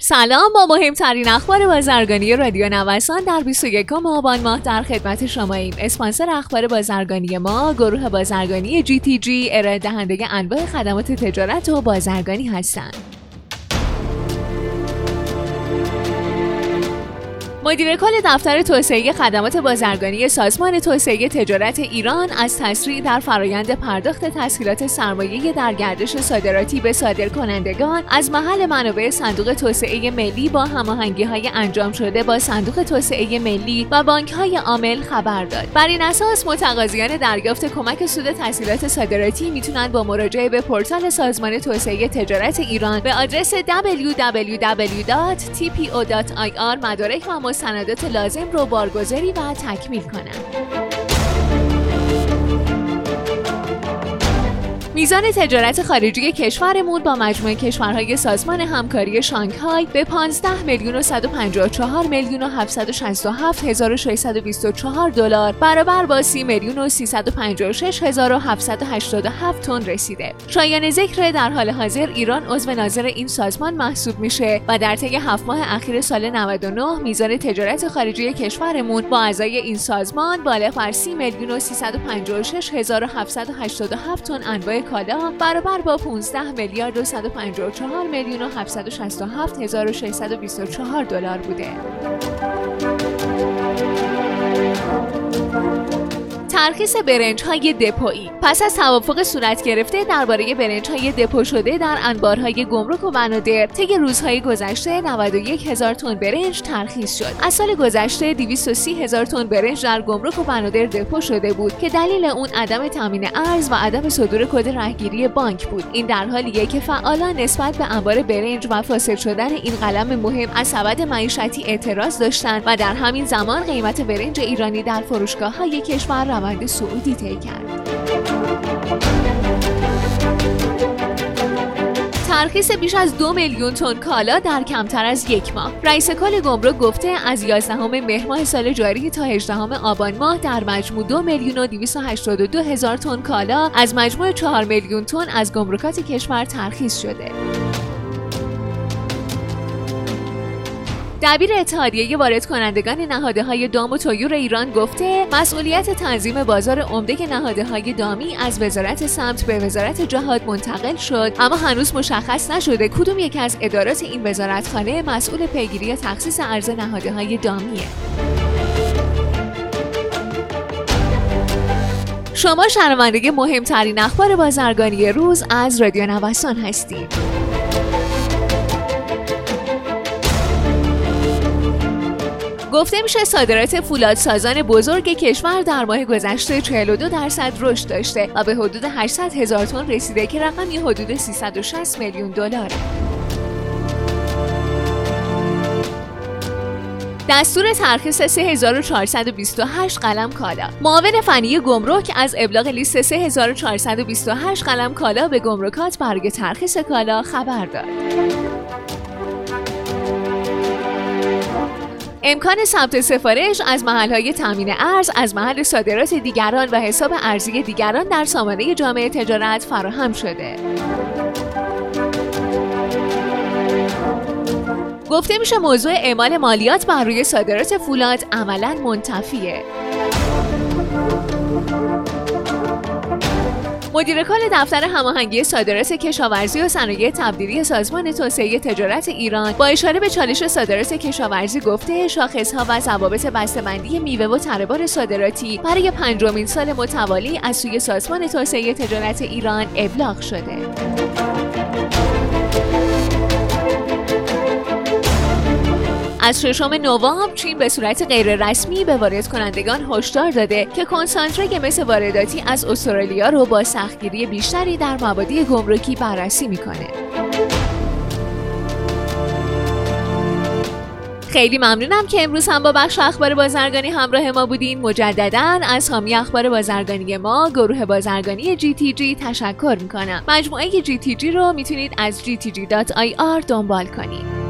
سلام با مهمترین اخبار بازرگانی رادیو نوسان در 21 آبان ماه در خدمت شما ایم. اسپانسر اخبار بازرگانی ما گروه بازرگانی جی تی جی ارائه دهنده انواع خدمات تجارت و بازرگانی هستند. مدیر کل دفتر توسعه خدمات بازرگانی سازمان توسعه تجارت ایران از تسریع در فرایند پرداخت تسهیلات سرمایه در گردش صادراتی به صادرکنندگان از محل منابع صندوق توسعه ملی با هماهنگی های انجام شده با صندوق توسعه ملی و بانک های عامل خبر داد. بر این اساس متقاضیان دریافت کمک سود تسهیلات صادراتی می‌تونند با مراجعه به پورتال سازمان توسعه تجارت ایران به آدرس www.tpo.ir مدارک و مستندات لازم رو بارگذاری و تکمیل کنم. میزان تجارت خارجی کشورمون با مجموع کشورهای سازمان همکاری شانگهای به 15 میلیون و 154 میلیون و 767 هزار و دلار برابر با 30 میلیون و 356 هزار و 787 تن رسیده. شایان ذکر در حال حاضر ایران عضو ناظر این سازمان محسوب میشه و در طی هفت ماه اخیر سال 99 میزان تجارت خارجی کشورمون با اعضای این سازمان بالغ بر 30 میلیون و 356 هزار و 787 تن انواع کالا برابر با 15 میلیارد و 154 میلیون و 767 هزار و 624 دلار بوده. ترخیص برنج های دپویی. پس از توافق صورت گرفته درباره برنج های دپو شده در انبارهای گمرک و بنادر طی روزهای گذشته 91 هزار تن برنج ترخیص شد. از سال گذشته 230 هزار تن برنج در گمرک و بنادر دپو شده بود که دلیل اون عدم تامین ارز و عدم صدور کد رهگیری بانک بود. این در حالیه که فعالان نسبت به انبار برنج و فاسد شدن این قلم مهم از سبد معیشتی اعتراض داشتند و در همین زمان قیمت برنج ایرانی در فروشگاه های کشور روند سعودی طی کرد. ترخیص بیش از دو میلیون تن کالا در کمتر از یک ماه رئیس کل گمرک گفته از 11 مهر ماه سال جاری تا 18 آبان ماه در مجموع دو میلیون و 282 هزار تن کالا از مجموع 4 میلیون تن از گمرکات کشور ترخیص شده دبیر اتحادیه وارد کنندگان نهاده های دام و تویور ایران گفته مسئولیت تنظیم بازار عمده نهاده های دامی از وزارت سمت به وزارت جهاد منتقل شد اما هنوز مشخص نشده کدوم یکی از ادارات این وزارتخانه مسئول پیگیری تخصیص ارز نهاده های دامیه شما شنونده مهمترین اخبار بازرگانی روز از رادیو نوسان هستید. گفته میشه صادرات فولاد سازان بزرگ کشور در ماه گذشته 42 درصد رشد داشته و به حدود 800 هزار تن رسیده که رقمی حدود 360 میلیون دلار. دستور ترخیص 3428 قلم کالا معاون فنی گمرک از ابلاغ لیست 3428 قلم کالا به گمرکات برای ترخیص کالا خبر داد. امکان ثبت سفارش از های تامین ارز از محل صادرات دیگران و حساب ارزی دیگران در سامانه جامعه تجارت فراهم شده. گفته میشه موضوع اعمال مالیات بر روی صادرات فولاد عملا منتفیه. مدیر کل دفتر هماهنگی صادرات کشاورزی و صنایع تبدیلی سازمان توسعه تجارت ایران با اشاره به چالش صادرات کشاورزی گفته شاخصها و ضوابط بسته‌بندی میوه و تربار صادراتی برای پنجمین سال متوالی از سوی سازمان توسعه تجارت ایران ابلاغ شده. از ششم نوامبر چین به صورت غیررسمی به وارد کنندگان هشدار داده که کنسانتره مثل وارداتی از استرالیا رو با سختگیری بیشتری در مبادی گمرکی بررسی می‌کنه. خیلی ممنونم که امروز هم با بخش اخبار بازرگانی همراه ما بودین. مجددا از حامی اخبار بازرگانی ما گروه بازرگانی جی تی جی تشکر می‌کنم. مجموعه جی تی جی رو می‌تونید از gtg.ir دنبال کنید.